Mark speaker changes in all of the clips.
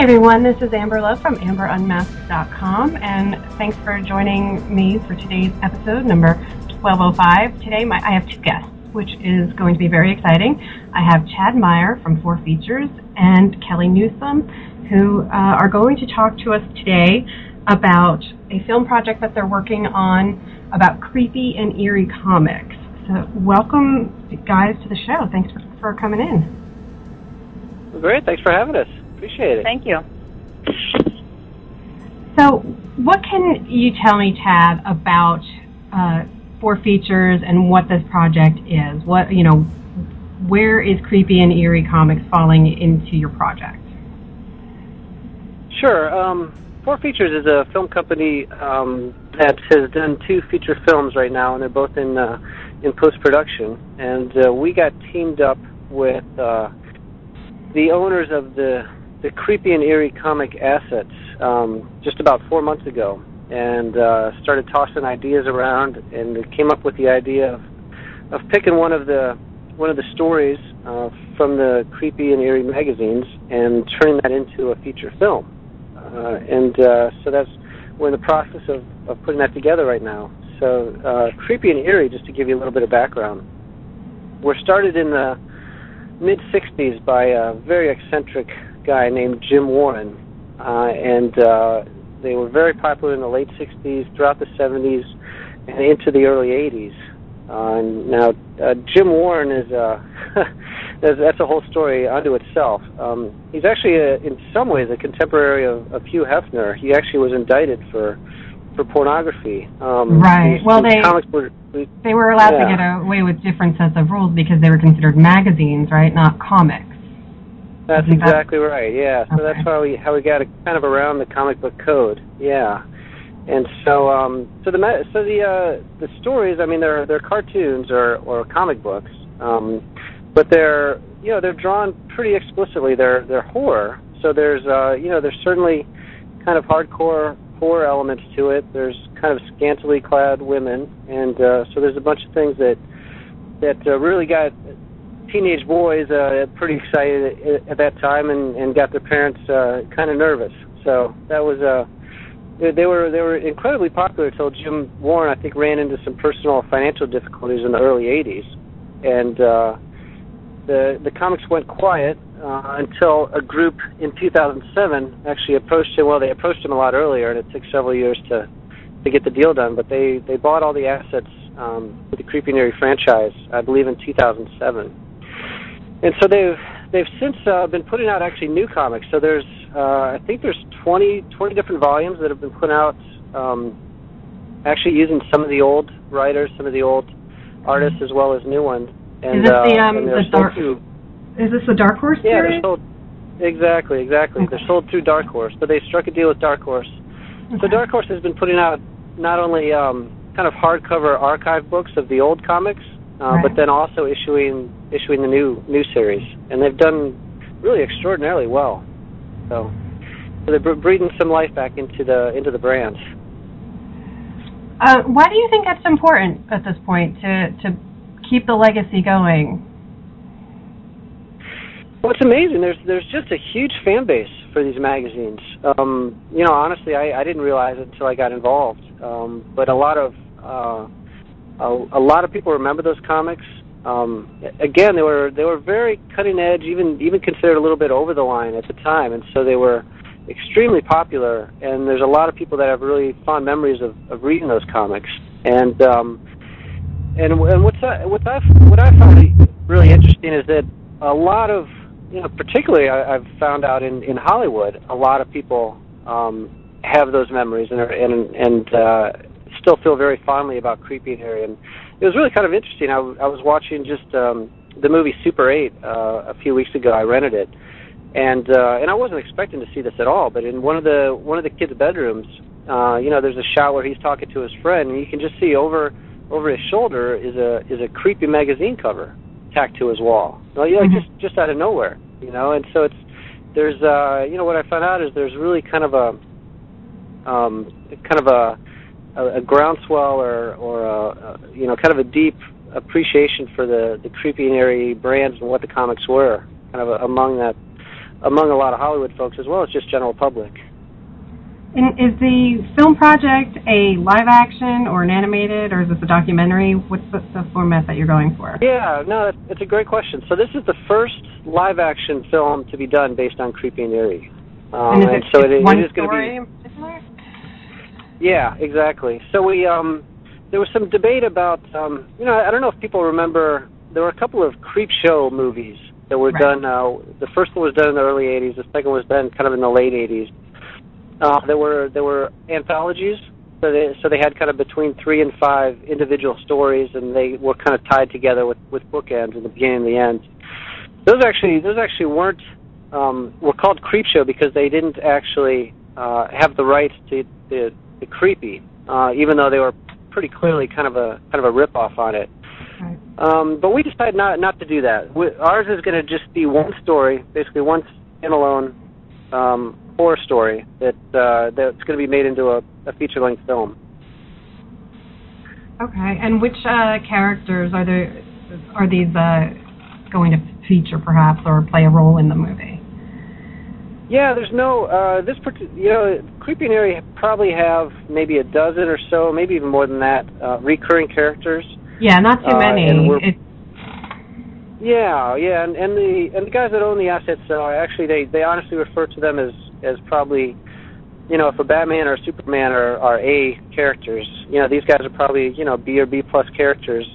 Speaker 1: Hi, everyone. This is Amber Love from AmberUnmasked.com, and thanks for joining me for today's episode number 1205. Today, my, I have two guests, which is going to be very exciting. I have Chad Meyer from Four Features and Kelly Newsom, who uh, are going to talk to us today about a film project that they're working on about creepy and eerie comics. So, welcome, guys, to the show. Thanks for, for coming in.
Speaker 2: Great. Thanks for having us. Appreciate it.
Speaker 3: Thank you.
Speaker 1: So, what can you tell me, Chad, about uh, Four Features and what this project is? What you know, where is creepy and eerie comics falling into your project?
Speaker 2: Sure. Um, Four Features is a film company um, that has done two feature films right now, and they're both in uh, in post production. And uh, we got teamed up with uh, the owners of the the creepy and eerie comic assets um, just about four months ago, and uh, started tossing ideas around, and came up with the idea of of picking one of the one of the stories uh, from the creepy and eerie magazines and turning that into a feature film. Uh, and uh, so that's we're in the process of, of putting that together right now. So uh, creepy and eerie, just to give you a little bit of background, were started in the mid '60s by a very eccentric guy named Jim Warren, uh, and uh, they were very popular in the late '60s, throughout the '70s, and into the early '80s. Uh, now, uh, Jim Warren is uh, that's, that's a whole story unto itself. Um, he's actually, a, in some ways, a contemporary of, of Hugh Hefner. He actually was indicted for for pornography. Um,
Speaker 1: right.
Speaker 2: These,
Speaker 1: well,
Speaker 2: these
Speaker 1: they
Speaker 2: comics were,
Speaker 1: they were allowed
Speaker 2: yeah.
Speaker 1: to get away with different sets of rules because they were considered magazines, right, not comics.
Speaker 2: That's exactly right. Yeah. So that's how we how we got kind of around the comic book code. Yeah. And so um so the so the uh the stories, I mean they're they're cartoons or or comic books. Um but they're you know, they're drawn pretty explicitly. They're they're horror. So there's uh you know, there's certainly kind of hardcore horror elements to it. There's kind of scantily clad women and uh so there's a bunch of things that that uh, really got teenage boys uh, pretty excited at, at that time and, and got their parents uh, kind of nervous. So that was uh, they, were they were incredibly popular until Jim Warren I think ran into some personal financial difficulties in the early '80s, and uh, the the comics went quiet uh, until a group in 2007 actually approached him. Well, they approached him a lot earlier, and it took several years to to get the deal done. But they they bought all the assets um, for the Creepy and franchise, I believe, in 2007 and so they've they've since uh, been putting out actually new comics. So there's uh, I think there's 20 20 different volumes that have been put out, um, actually using some of the old writers, some of the old artists as well as new ones. And,
Speaker 1: this
Speaker 2: uh,
Speaker 1: the, um,
Speaker 2: and
Speaker 1: the dark-
Speaker 2: through-
Speaker 1: Is this the Dark Horse
Speaker 2: yeah, they're
Speaker 1: series?
Speaker 2: sold. Exactly, exactly.
Speaker 1: Okay.
Speaker 2: They're sold through Dark Horse, but they struck a deal with Dark Horse. So Dark Horse has been putting out not only um, kind of hardcover archive books of the old comics, uh,
Speaker 1: Right.
Speaker 2: but then also issuing issuing the new new series, and they've done really extraordinarily well. So, so they're br- breathing some life back into the into the brands.
Speaker 1: Uh, why do you think that's important at this point to to keep the legacy going?
Speaker 2: Well, it's amazing. There's there's just a huge fan base for these magazines. Um, you know, honestly, I, I didn't realize it until I got involved. Um, but a lot of uh, a, lot of people remember those comics. Um, again, they were they were very cutting edge, even even considered a little bit over the line at the time, and so they were extremely popular. And there's a lot of people that have really fond memories of, of reading those comics. And um, and and what's I, what I what I find really interesting is that a lot of you know, particularly I, I've found out in in Hollywood, a lot of people um, have those memories and are, and and uh, still feel very fondly about Creepy Eerie. And it was really kind of interesting. I, I was watching just um, the movie Super Eight uh, a few weeks ago. I rented it, and uh, and I wasn't expecting to see this at all. But in one of the one of the kids' bedrooms, uh, you know, there's a shot where he's talking to his friend, and you can just see over over his shoulder is a is a creepy magazine cover tacked to his wall. Well, yeah,
Speaker 1: Mhm.
Speaker 2: just just out of nowhere, you know. And so it's there's uh, you know what I found out is there's really kind of a um, kind of a a, a groundswell or or a, a, you know kind of a deep appreciation for the the creepy and eerie brands and what the comics were kind of a, among that among a lot of Hollywood folks as well as just general public.
Speaker 1: And is the film project a live action or an animated, or is this a documentary? What's the, the format that you're going for?
Speaker 2: Yeah, no, it's a great question. So this is the first live action film to be done based on Creepy and Eerie.
Speaker 1: Um, and is it, and so it, one it is story
Speaker 2: be, Yeah, exactly. So we um, there was some debate about um, you know I don't know if people remember there were a couple of creep show movies that were right. done. Uh, the first one was done in the early '80s. The second was done kind of in the late '80s uh, there were there were anthologies, so they so they had kind of between three and five individual stories, and they were kind of tied together with with bookends in the beginning and the end. Those actually those actually weren't um, were called Creepshow because they didn't actually uh, have the rights to the creepy, uh, even though they were pretty clearly kind of a kind of a rip off on it. Right. Um, but we decided not not to do that. We, ours is going to just be one story, basically one standalone um, horror story that uh, that's going to be made into a, a feature length film.
Speaker 1: Okay, and which uh, characters are there? Are these uh, going to feature, perhaps, or play a role in the movie?
Speaker 2: Yeah, there's no uh, this. You know, Creepy and Eerie probably have maybe a dozen or so, maybe even more than that, uh, recurring characters.
Speaker 1: Yeah, not too uh, many.
Speaker 2: Uh, yeah, yeah, and, and the and the guys that own the assets uh, actually they they honestly refer to them as as probably you know if a Batman or a Superman are are A characters, you know these guys are probably you know B or B plus characters.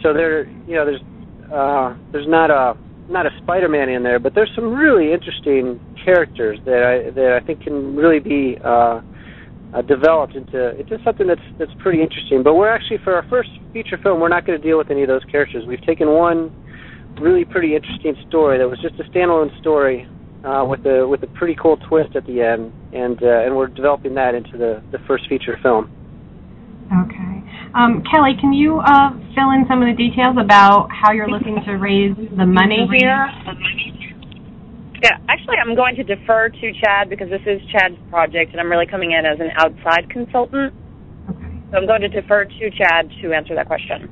Speaker 2: So there you know there's uh, there's not a not a Spider-Man in there, but there's some really interesting characters that I that I think can really be uh, uh, developed into into something that's that's pretty interesting. But we're actually for our first feature film, we're not going to deal with any of those characters. We've taken one really pretty interesting story that was just a standalone story uh, with a with a pretty cool twist at the end, and uh, and we're developing that into the the first feature film.
Speaker 1: Okay, um, Kelly, can you uh, fill in some of the details about how you're looking to raise the money here?
Speaker 3: Yeah, actually, I'm going to defer to Chad because this is Chad's project, and I'm really coming in as an outside consultant. Okay. So I'm going to defer to Chad to answer that question.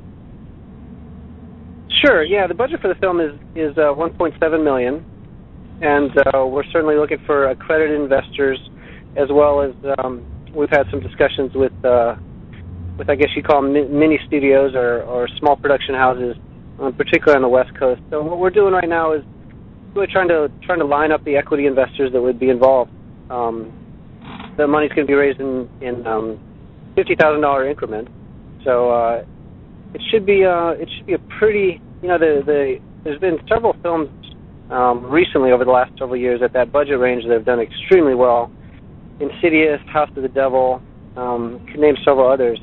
Speaker 2: Sure. Yeah, the budget for the film is is uh, 1.7 million, and uh, we're certainly looking for accredited investors, as well as um, we've had some discussions with uh, with I guess you call them mini studios or, or small production houses, um, particularly on the West Coast. So what we're doing right now is really trying to trying to line up the equity investors that would be involved. Um, the money's going to be raised in in um, fifty thousand dollar increments, so uh, it should be uh, it should be a pretty you know, the the there's been several films um, recently over the last several years at that budget range that have done extremely well. Insidious, House of the Devil, um, can name several others.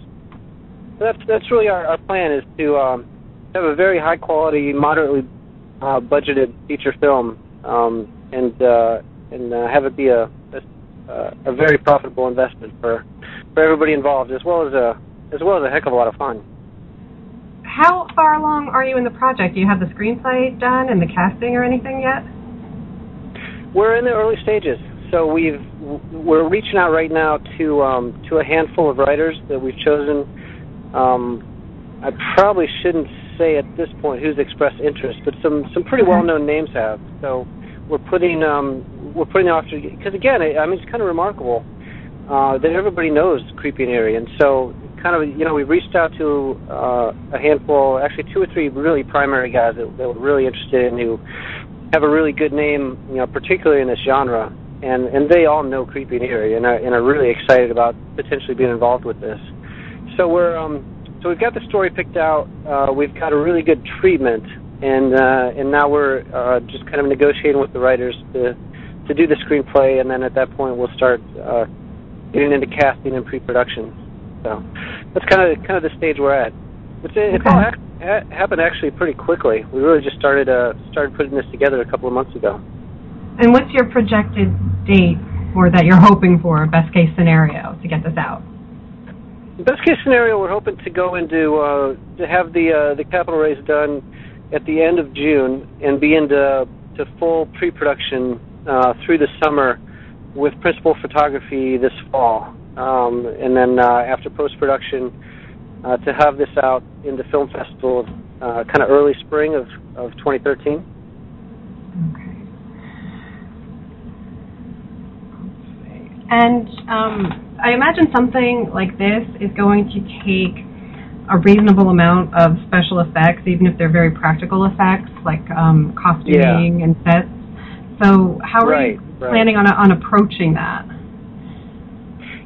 Speaker 2: So that's that's really our, our plan is to um, have a very high quality, moderately uh, budgeted feature film, um, and uh, and uh, have it be a, a a very profitable investment for for everybody involved, as well as a as well as a heck of a lot of fun
Speaker 1: how far along are you in the project? Do you have the screenplay done and the casting or anything yet?
Speaker 2: We're in the early stages. So we've we're reaching out right now to um, to a handful of writers that we've chosen. Um, I probably shouldn't say at this point who's expressed interest, but some some pretty well-known names have. So we're putting um, we're putting the off because again, I mean it's kind of remarkable uh, that everybody knows Creeping Eerie, and so kind of, you know, we reached out to uh, a handful, actually two or three really primary guys that, that were really interested and who have a really good name, you know, particularly in this genre. And and they all know Creeping Eerie and are, and are really excited about potentially being involved with this. So we're um, so we've got the story picked out. Uh, we've got a really good treatment, and uh, and now we're uh, just kind of negotiating with the writers to to do the screenplay, and then at that point we'll start uh, getting into casting and pre-production. So that's kind of kind of the stage we're at. It's, it okay. all ha- happened actually pretty quickly. We really just started uh, started putting this together a couple of months ago.
Speaker 1: And what's your projected date, or that you're hoping for, best case scenario, to get this out?
Speaker 2: Best case scenario, we're hoping to go into uh, to have the uh, the capital raise done at the end of June and be into to full pre-production uh, through the summer with principal photography this fall um, and then uh, after post production, uh, to have this out in the film festival, uh, kind of early spring of of 2013.
Speaker 1: Okay. And um, I imagine something like this is going to take a reasonable amount of special effects, even if they're very practical effects, like um, costuming
Speaker 2: yeah.
Speaker 1: and sets. So, how are
Speaker 2: right,
Speaker 1: you
Speaker 2: right.
Speaker 1: planning on on approaching that?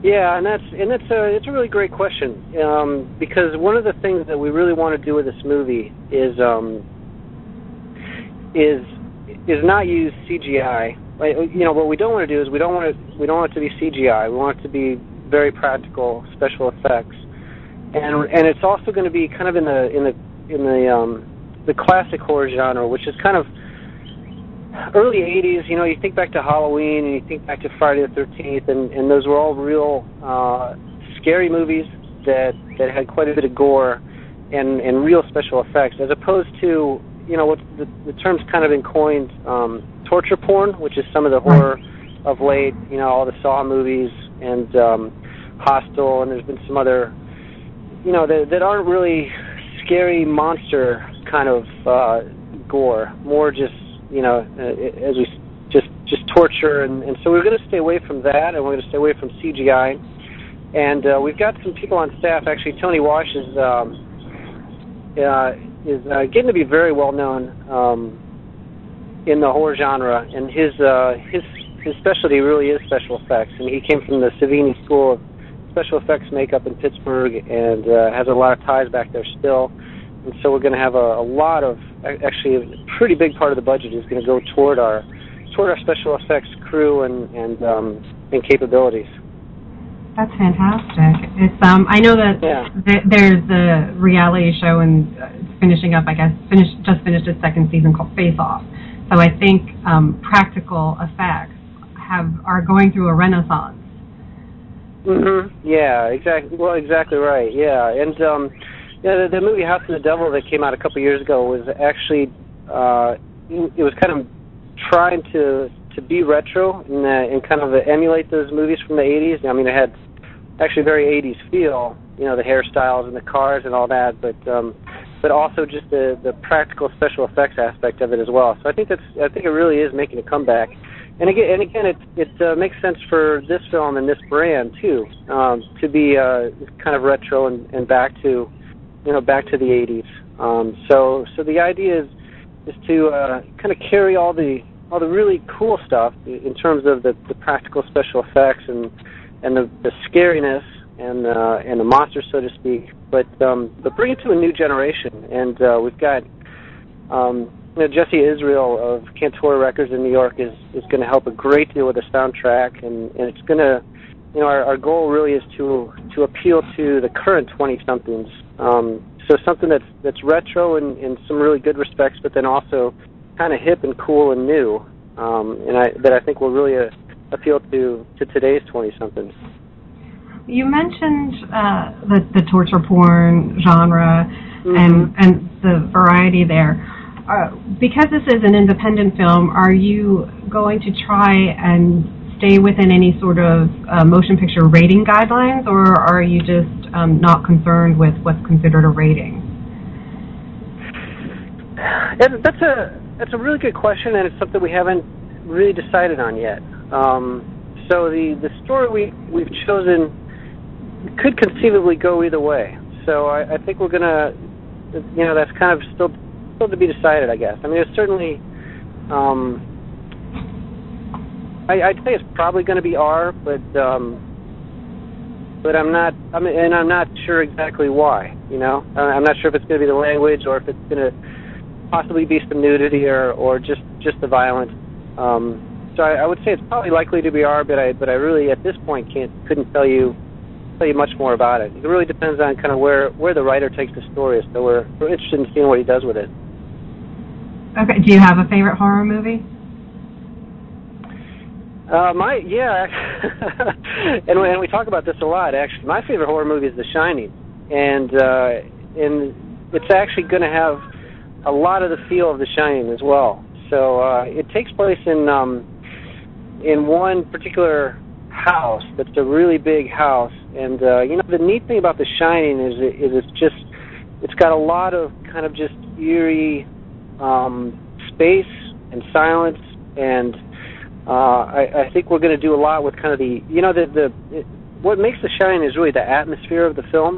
Speaker 2: Yeah, and that's and that's a it's a really great question um, because one of the things that we really want to do with this movie is um, is is not use CGI. You know, what we don't want to do is we don't want to we don't want it to be CGI. We want it to be very practical special effects, and and it's also going to be kind of in the in the in the um, the classic horror genre, which is kind of early 80s, you know, you think back to Halloween and you think back to Friday the 13th, and, and those were all real uh, scary movies that that had quite a bit of gore and and real special effects, as opposed to you know what the, the term's kind of been coined um, torture porn, which is some of the horror of late. You know, all the Saw movies and um, Hostel, and there's been some other you know that that aren't really scary monster kind of uh, gore, more just you know, uh, as we just just torture, and, and so we're going to stay away from that, and we're going to stay away from CGI. And uh, we've got some people on staff. Actually, Tony Wash is um, uh, is uh, getting to be very well known um, in the horror genre, and his uh, his his specialty really is special effects. And he came from the Savini School of Special Effects Makeup in Pittsburgh, and uh, has a lot of ties back there still and so we're going to have a, a lot of actually a pretty big part of the budget is going to go toward our toward our special effects crew and and um, and capabilities.
Speaker 1: That's fantastic. It's um I know that
Speaker 2: yeah.
Speaker 1: th- there's a reality show and uh, finishing up I guess finished just finished its second season called Face Off. So I think um, practical effects have are going through a renaissance.
Speaker 2: Mm-hmm. Yeah, exactly. Well, exactly right. Yeah, and um yeah, the, the movie House of the Devil that came out a couple years ago was actually uh, it was kind of trying to to be retro and, uh, and kind of emulate those movies from the 80s. I mean, it had actually very 80s feel, you know, the hairstyles and the cars and all that, but um, but also just the the practical special effects aspect of it as well. So I think that's I think it really is making a comeback. And again, and again, it it uh, makes sense for this film and this brand too um, to be uh, kind of retro and, and back to you know back to the 80s. Um, so so the idea is is to uh, kind of carry all the all the really cool stuff in terms of the, the practical special effects and and the, the scariness and uh, and the monster, so to speak, but um, but bring it to a new generation. And uh, we've got um, you know, Jesse Israel of Cantora Records in New York is is going to help a great deal with the soundtrack, and and it's going to you know our, our goal really is to to appeal to the current 20 somethings um, so something that's that's retro in, in some really good respects, but then also kind of hip and cool and new, um, and I, that I think will really uh, appeal to to today's twenty somethings.
Speaker 1: You mentioned uh, the the torture porn genre
Speaker 2: mm-hmm.
Speaker 1: and and the variety there. Uh, because this is an independent film, are you going to try and stay within any sort of uh, motion picture rating guidelines, or are you just um, not concerned with what's considered a rating?
Speaker 2: And that's a that's a really good question, and it's something we haven't really decided on yet. Um, so the the story we we've chosen could conceivably go either way. So I, I think we're gonna, you know, that's kind of still still to be decided. I guess. I mean, it's certainly. Um, I, I'd say it's probably going to be R, but um, but I'm not. I mean, and I'm not sure exactly why. You know, I'm not sure if it's going to be the language or if it's going to possibly be some nudity or or just just the violence. Um, so I, I would say it's probably likely to be R, but I but I really at this point can't couldn't tell you tell you much more about it. It really depends on kind of where where the writer takes the story. So we're we're interested in seeing what he does with it.
Speaker 1: Okay. Do you have a favorite horror movie?
Speaker 2: Uh, my yeah, and, we, and we talk about this a lot. Actually, my favorite horror movie is The Shining, and uh, and it's actually going to have a lot of the feel of The Shining as well. So uh, it takes place in um, in one particular house that's a really big house, and uh, you know the neat thing about The Shining is it, is it's just it's got a lot of kind of just eerie um, space and silence and uh, I, I think we're going to do a lot with kind of the you know the the it, what makes The Shining is really the atmosphere of the film,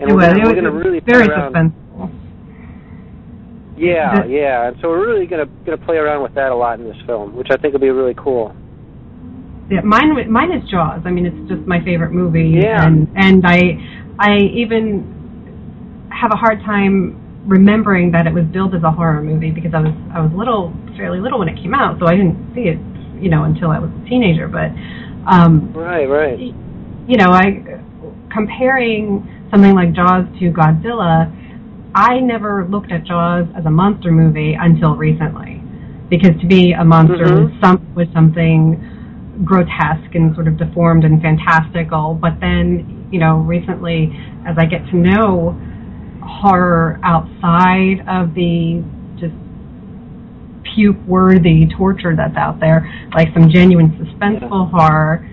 Speaker 2: and
Speaker 1: it
Speaker 2: we're,
Speaker 1: was,
Speaker 2: we're going to really
Speaker 1: very
Speaker 2: play around.
Speaker 1: suspenseful.
Speaker 2: Yeah, yeah, and so we're really going to going to play around with that a lot in this film, which I think will be really cool.
Speaker 1: Yeah, mine mine is Jaws. I mean, it's just my favorite movie,
Speaker 2: Yeah.
Speaker 1: and and I I even have a hard time remembering that it was billed as a horror movie because I was I was little, fairly little when it came out, so I didn't see it, you know, until I was a teenager. But um,
Speaker 2: Right, right.
Speaker 1: you know, I comparing something like Jaws to Godzilla, I never looked at Jaws as a monster movie until recently, because to me, a monster
Speaker 2: Mhm.
Speaker 1: was some was something grotesque and sort of deformed and fantastical. But then, you know, recently, as I get to know horror outside of the just puke-worthy torture that's out there, like some genuine suspenseful horror.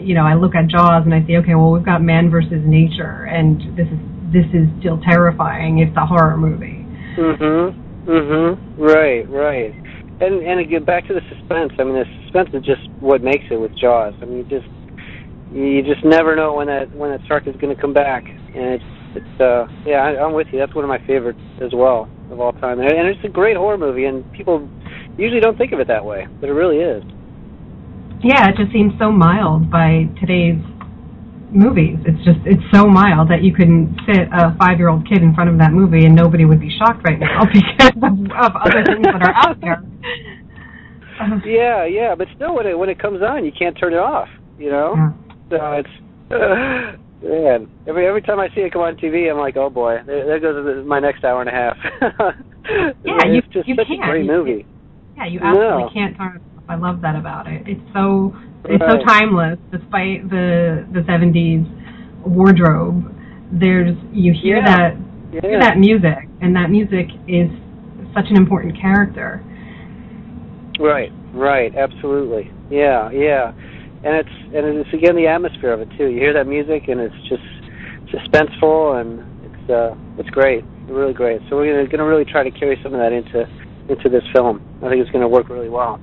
Speaker 1: You know, I look at Jaws and I say, okay, well, we've got man versus nature, and this is this is still terrifying. It's a horror movie.
Speaker 2: Mhm. Mhm. Right, right. And and again, back to the suspense. I mean, the suspense is just what makes it with Jaws. I mean, you just you just never know when that when that shark is going to come back, and it's it's uh yeah, I, I'm with you. That's one of my favorites as well of all time, and, and it's a great horror movie. And people usually don't think of it that way, but it really is.
Speaker 1: Yeah, it just seems so mild by today's movies. It's just it's so mild that you can sit a five-year-old kid in front of that movie and nobody would be shocked right now because of, of other things that are out there. Um,
Speaker 2: Yeah, yeah, but still, when it when it comes on, you can't turn it off. You know.
Speaker 1: yeah.
Speaker 2: So it's man. Every every time I see it come on TV, I'm like, oh boy, there, there goes my next hour and a half.
Speaker 1: Yeah, you-
Speaker 2: just
Speaker 1: you
Speaker 2: such
Speaker 1: can't.
Speaker 2: a great movie.
Speaker 1: Yeah, you absolutely
Speaker 2: No.
Speaker 1: can't turn it off. I love that about it. It's so it's so timeless despite the the 70s wardrobe. There's you hear
Speaker 2: Yeah.
Speaker 1: that
Speaker 2: Yeah.
Speaker 1: hear that music and that music is such an important character.
Speaker 2: Right, right, absolutely. Yeah, yeah. And it's and it's again the atmosphere of it too. You hear that music and it's just suspenseful and it's uh it's great. Really great. So we're gonna gonna really try to carry some of that into into this film. I think it's gonna work really well.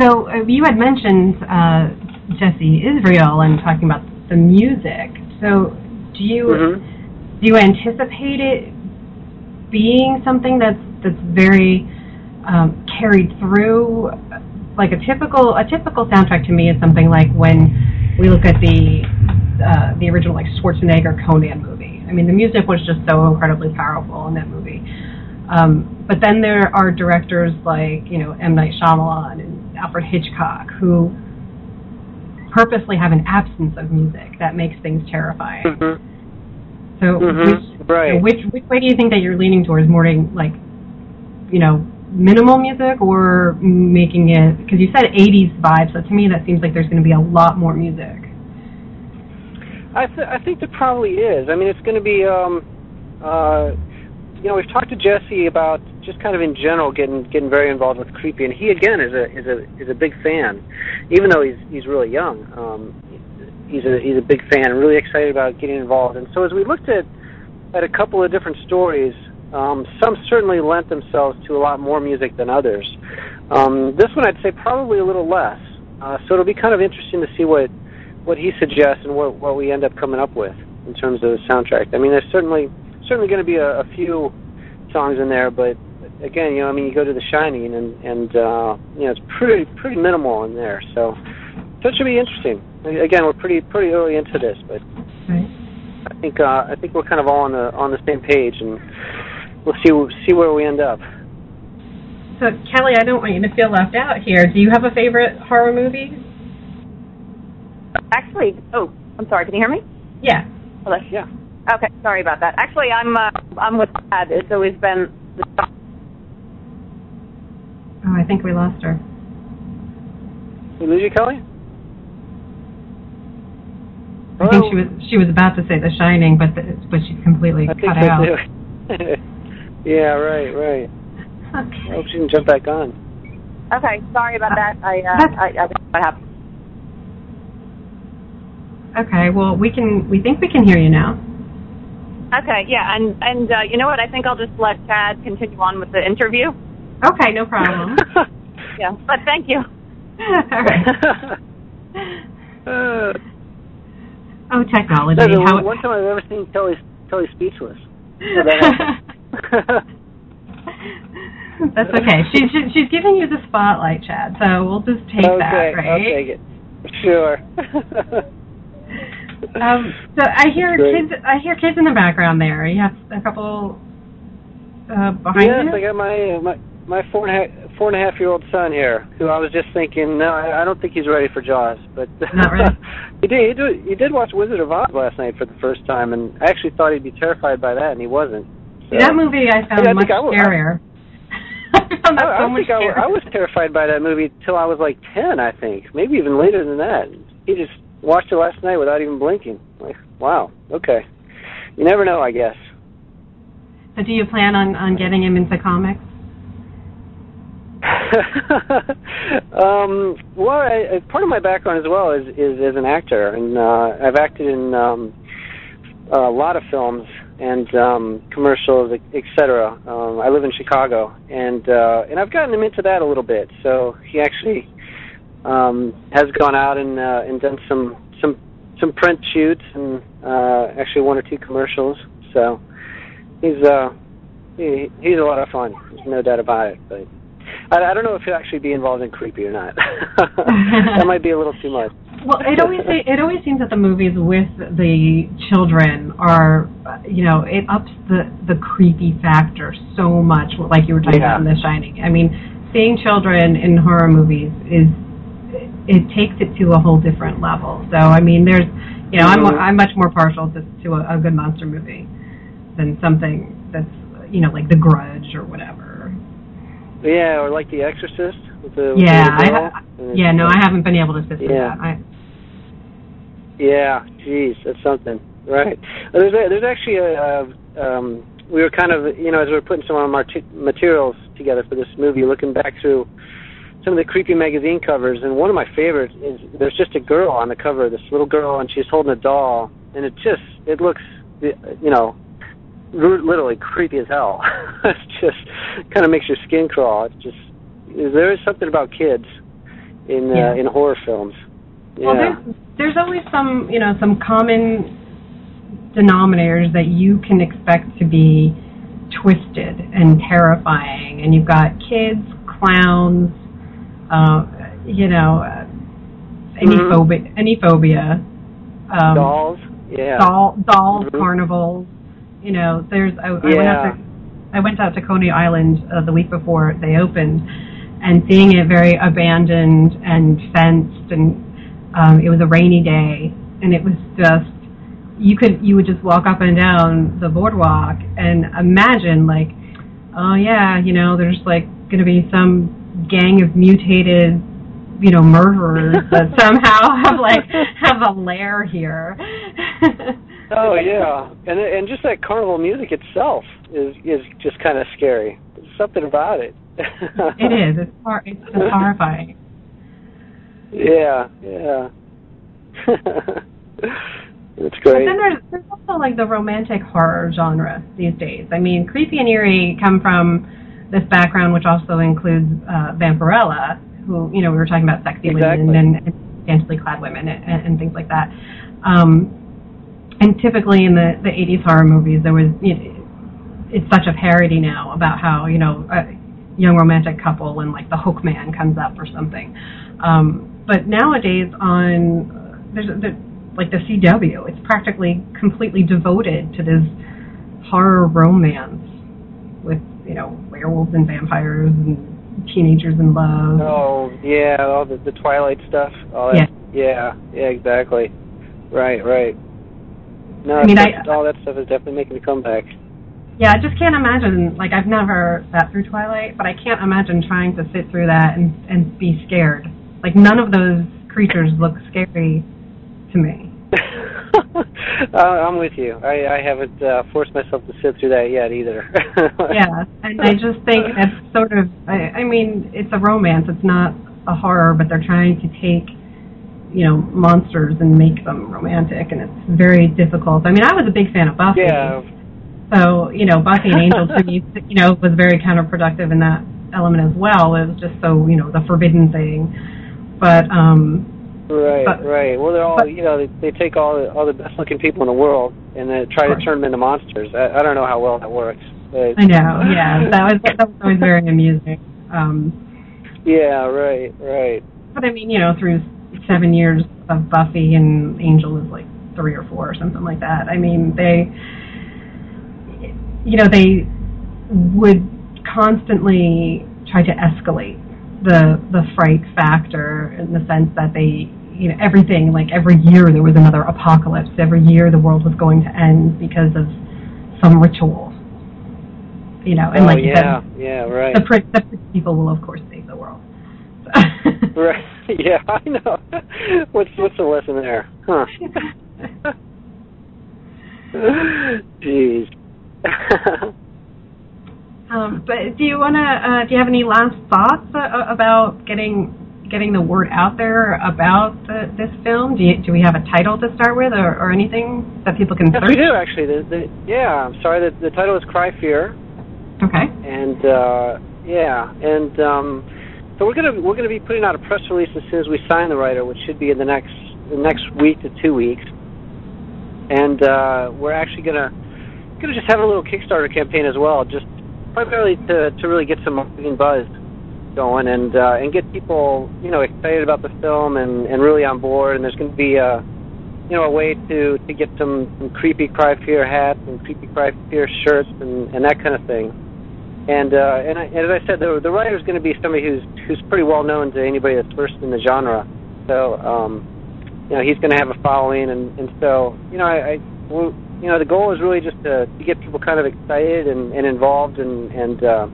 Speaker 1: So uh, you had mentioned uh, Jesse Israel and talking about the music. So do you
Speaker 2: Mhm.
Speaker 1: do you anticipate it being something that's that's very um, carried through? Like a typical a typical soundtrack to me is something like when we look at the uh, the original like Schwarzenegger Conan movie. I mean, the music was just so incredibly powerful in that movie. Um, but then there are directors like you know M Night Shyamalan and Alfred Hitchcock who purposely have an absence of music that makes things terrifying.
Speaker 2: Mhm.
Speaker 1: So
Speaker 2: Mhm.
Speaker 1: which,
Speaker 2: Right.
Speaker 1: which which way do you think that you're leaning towards? More to, like, you know, minimal music or making it? Because you said 80s vibe, so to me that seems like there's going to be a lot more music.
Speaker 2: I, th- I think there probably is. I mean, it's going to be, um, uh, you know, we've talked to Jesse about just kind of in general getting getting very involved with creepy, and he again is a is a is a big fan, even though he's he's really young. Um, he's a he's a big fan, really excited about getting involved. And so as we looked at at a couple of different stories, um, some certainly lent themselves to a lot more music than others. Um, this one I'd say probably a little less. Uh, so it'll be kind of interesting to see what what he suggests and what what we end up coming up with in terms of the soundtrack. I mean, there's certainly certainly going to be a, a few songs in there, but again, you know, I mean, you go to The Shining and and uh, you know, it's pretty pretty minimal in there. So so it should be interesting. Again, we're pretty pretty early into this, but
Speaker 1: Right.
Speaker 2: I think uh, I think we're kind of all on the on the same page, and we'll see see where we end up.
Speaker 1: So Kelly, I don't want you to feel left out here. Do you have a favorite horror movie?
Speaker 3: Actually, oh, I'm sorry. Can you hear me?
Speaker 1: Yeah.
Speaker 3: Hello.
Speaker 2: Yeah.
Speaker 3: Okay, sorry about that. Actually, I'm uh, I'm with Dad. It's always been
Speaker 1: I think we lost her.
Speaker 2: We lose you, Kelly?
Speaker 1: I think she was she was about to say The Shining, but the, but she's completely
Speaker 2: I think
Speaker 1: cut
Speaker 2: so
Speaker 1: out.
Speaker 2: too. yeah, right, right. I
Speaker 1: Okay.
Speaker 2: hope she can jump back on.
Speaker 3: okay. Sorry about that. I uh, I, I don't know what happened.
Speaker 1: Okay. Well, we can we think we can hear you now.
Speaker 3: Okay, yeah, and and uh, you know what? I think I'll just let Chad continue on with the interview.
Speaker 1: Okay, no problem.
Speaker 3: yeah. But thank you.
Speaker 1: All right.
Speaker 2: Uh,
Speaker 1: oh, technology.
Speaker 2: no, the
Speaker 1: How
Speaker 2: one time I've ever seen Kelly Kelly speechless.
Speaker 1: That's okay. She's she's- she's giving you the spotlight, Chad. So we'll just take
Speaker 2: okay,
Speaker 1: that, right?
Speaker 2: I'll take it. Sure.
Speaker 1: Um, so I hear kids. I hear kids in the background there. You have a couple uh, behind
Speaker 2: yes,
Speaker 1: you.
Speaker 2: I got my my my four and a half four and a half year old son here, who I was just thinking, no, I, I don't think he's ready for Jaws, but
Speaker 1: Not ready?
Speaker 2: he did. He did. He did watch Wizard of Oz last night for the first time, and I actually thought he'd be terrified by that, and he wasn't. So.
Speaker 1: See, that movie I found
Speaker 2: Yeah, I
Speaker 1: much
Speaker 2: I
Speaker 1: scarier. I found that
Speaker 2: I,
Speaker 1: so
Speaker 2: think I. I was terrified by that movie till I was like ten, I think, maybe even later than that. He just watched it last night without even blinking. Like, wow, okay. You never know, I guess.
Speaker 1: So do you plan on on getting him into comics?
Speaker 2: um, well, I, part of my background as well is is as an actor, and uh, I've acted in um, a lot of films and um, commercials, etc. Um, I live in Chicago, and uh, and I've gotten him into that a little bit. So he actually um, has gone out and uh, and done some some some print shoots and uh, actually one or two commercials. So he's uh, he, he's a lot of fun. There's no doubt about it, but. I, I don't know if he'll actually be involved in creepy or not. that might be a little too much.
Speaker 1: Well, it always it always seems that the movies with the children are, you know, it ups the the creepy factor so much. Like you were talking
Speaker 2: Yeah.
Speaker 1: about in The Shining. I mean, seeing children in horror movies is it takes it to a whole different level. So I mean, there's, you know, I'm
Speaker 2: Mhm.
Speaker 1: I'm much more partial to to a, a good monster movie than something that's you know like The Grudge or whatever.
Speaker 2: Yeah, or like The Exorcist. With the, with
Speaker 1: Yeah,
Speaker 2: the
Speaker 1: I ha- yeah, no, I haven't been able to sit through
Speaker 2: Yeah.
Speaker 1: that. I,
Speaker 2: Yeah, geez, that's something. Right. There's a, there's actually a, uh um, we were kind of you know as we were putting some of our t- materials together for this movie, looking back through some of the creepy magazine covers, and one of my favorites is there's just a girl on the cover, this little girl, and she's holding a doll, and it just it looks you know literally creepy as hell. it's just kind of makes your skin crawl. It's just there is something about kids in
Speaker 1: Yeah.
Speaker 2: uh, in horror films. Yeah.
Speaker 1: Well, there's there's always some you know some common denominators that you can expect to be twisted and terrifying, and you've got kids, clowns, uh, you know, uh, any
Speaker 2: Mhm.
Speaker 1: phobia, any phobia, um,
Speaker 2: dolls. Yeah.
Speaker 1: doll, dolls,
Speaker 2: Mhm.
Speaker 1: carnivals. You know, there's I, I went out to I went out to Coney Island uh, the week before they opened, and seeing it very abandoned and fenced, and um, it was a rainy day, and it was just you could you would just walk up and down the boardwalk and imagine like, oh yeah, you know, there's like going to be some gang of mutated you know murderers that somehow have like have a lair here.
Speaker 2: Oh yeah, and and just that carnival music itself is is just kind of scary. There's something about it.
Speaker 1: It is. It's hor- it's horrifying.
Speaker 2: Yeah, yeah. That's
Speaker 1: But
Speaker 2: great.
Speaker 1: then there's, there's also like the romantic horror genre these days. I mean, creepy and eerie come from this background, which also includes uh, Vampirella, who you know we were talking about sexy
Speaker 2: Exactly.
Speaker 1: women and, and scantily clad women and, and things like that. Um, and typically in the the 80s horror movies, there was you know, it's such a parody now about how you know a young romantic couple and like the hook man comes up or something. Um, but nowadays on there's a, there, like the CW, it's practically completely devoted to this horror romance with you know werewolves and vampires and teenagers in love.
Speaker 2: Oh yeah, all the the Twilight stuff. All that. Yeah, yeah, exactly. Right, right. No,
Speaker 1: I mean, I-
Speaker 2: all that stuff is definitely making a comeback.
Speaker 1: Yeah, I just can't imagine. Like I've never sat through Twilight, but I can't imagine trying to sit through that and and be scared. Like none of those creatures look scary to me.
Speaker 2: uh, I'm with you. I, I haven't uh, forced myself to sit through that yet either.
Speaker 1: yeah, and I just think it's sort of. I, I mean, it's a romance. It's not a horror, but they're trying to take, you know, monsters and make them romantic, and it's very difficult. I mean, I was a big fan of Buffy.
Speaker 2: Yeah.
Speaker 1: So you know, Buffy and Angel to me, you know, was very counterproductive in that element as well It was just so you know the forbidden thing. But um,
Speaker 2: right,
Speaker 1: but,
Speaker 2: right. Well, they're all but, you know they, they take all the, all the best looking people in the world and then try to turn them into monsters. I, I don't know how well that works.
Speaker 1: But, I know. Yeah, that was that was always very amusing. Um,
Speaker 2: yeah. Right. Right.
Speaker 1: But I mean, you know, through seven years of Buffy and Angel is like three or four or something like that. I mean, they, you know, they would constantly try to escalate the the fright factor in the sense that they you know everything like every year there was another apocalypse. Every year the world was going to end because of some ritual. You know and
Speaker 2: oh,
Speaker 1: like
Speaker 2: yeah said, yeah. Right.
Speaker 1: the, the people will of course save the world
Speaker 2: right yeah i know what's what's the lesson there huh jeez
Speaker 1: um, but do you want to? Uh, do you have any last thoughts uh, about getting getting the word out there about the, this film? Do, you, do we have a title to start with, or, or anything that people can
Speaker 2: yes,
Speaker 1: search?
Speaker 2: we do actually. The, the, yeah, I'm sorry. The, the title is Cry Fear.
Speaker 1: Okay.
Speaker 2: And uh, yeah, and um, so we're gonna we're gonna be putting out a press release as soon as we sign the writer, which should be in the next the next week to two weeks. And uh, we're actually gonna gonna just have a little Kickstarter campaign as well, just primarily to to really get some marketing buzz going and uh, and get people you know excited about the film and and really on board. And there's to be a you know a way to to get some, some creepy cry fear hats and creepy cry fear shirts and and that kind of thing. And uh, and, I, and as I said, the the writer is going to be somebody who's who's pretty well known to anybody that's versed in the genre. So um, you know he's going to have a following, and and so you know I, I well, you know, the goal is really just to, to get people kind of excited and, and involved and, and uh,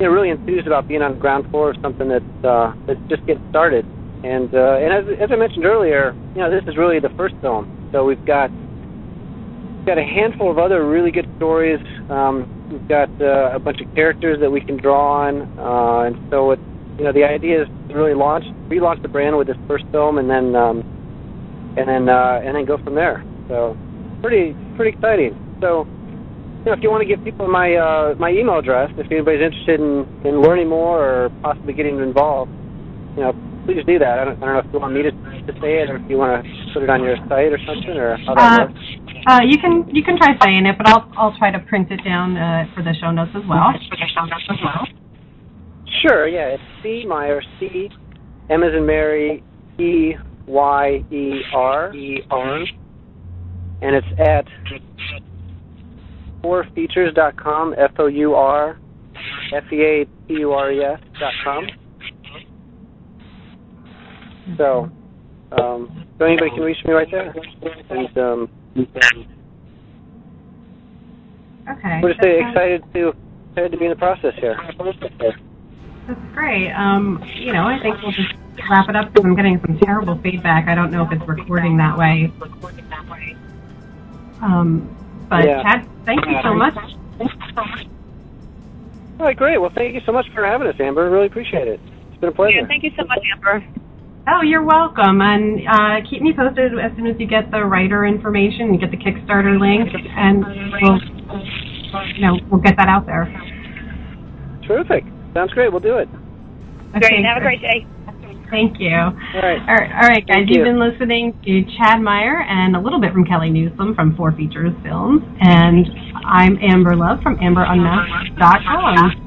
Speaker 2: you know, really enthused about being on the ground floor of something that uh, that's just getting started. And uh, and as, as I mentioned earlier, you know, this is really the first film, so we've got got a handful of other really good stories. Um, we've got uh, a bunch of characters that we can draw on, uh, and so it, you know, the idea is to really launch relaunch the brand with this first film, and then um, and then uh, and then go from there. So pretty pretty exciting. So, you know, if you want to give people my uh, my email address, if anybody's interested in, in learning more or possibly getting involved, you know, please do that. I don't, I don't know if you want me to, to say it or if you want to put it on your site or something or how that uh, works.
Speaker 1: Uh, you can you can try saying it, but I'll I'll try to print it down uh, for the show notes as well. For the show notes as well.
Speaker 2: Sure. Yeah, it's C Meyer C M as in Mary E Y E R E R and it's at fourfeatures.com, F O U R F E A T U R E S dot com. So, um, so anybody can reach me right there. And um,
Speaker 1: okay.
Speaker 2: We're just excited to excited to be in the process here.
Speaker 1: That's great. Um, you know, I think we'll just wrap it up because I'm getting some terrible feedback. I don't know if it's recording that way. Um, but yeah. Chad, thank you so much.
Speaker 2: All right, great. Well, thank you so much for having us, Amber. Really appreciate it. It's been a pleasure.
Speaker 3: Yeah, thank you so much, Amber.
Speaker 1: Oh, you're welcome. And uh, keep me posted as soon as you get the writer information, you get the Kickstarter link, and we'll, you know, we'll get that out there.
Speaker 2: Terrific. Sounds great. We'll do it.
Speaker 3: Okay, great. Have a great day.
Speaker 1: Thank you. All
Speaker 2: right.
Speaker 1: All right, all right guys. Thank You've been listening to Chad Meyer and a little bit from Kelly Newsom from Four Features Films. And I'm Amber Love from AmberUnmasked.com.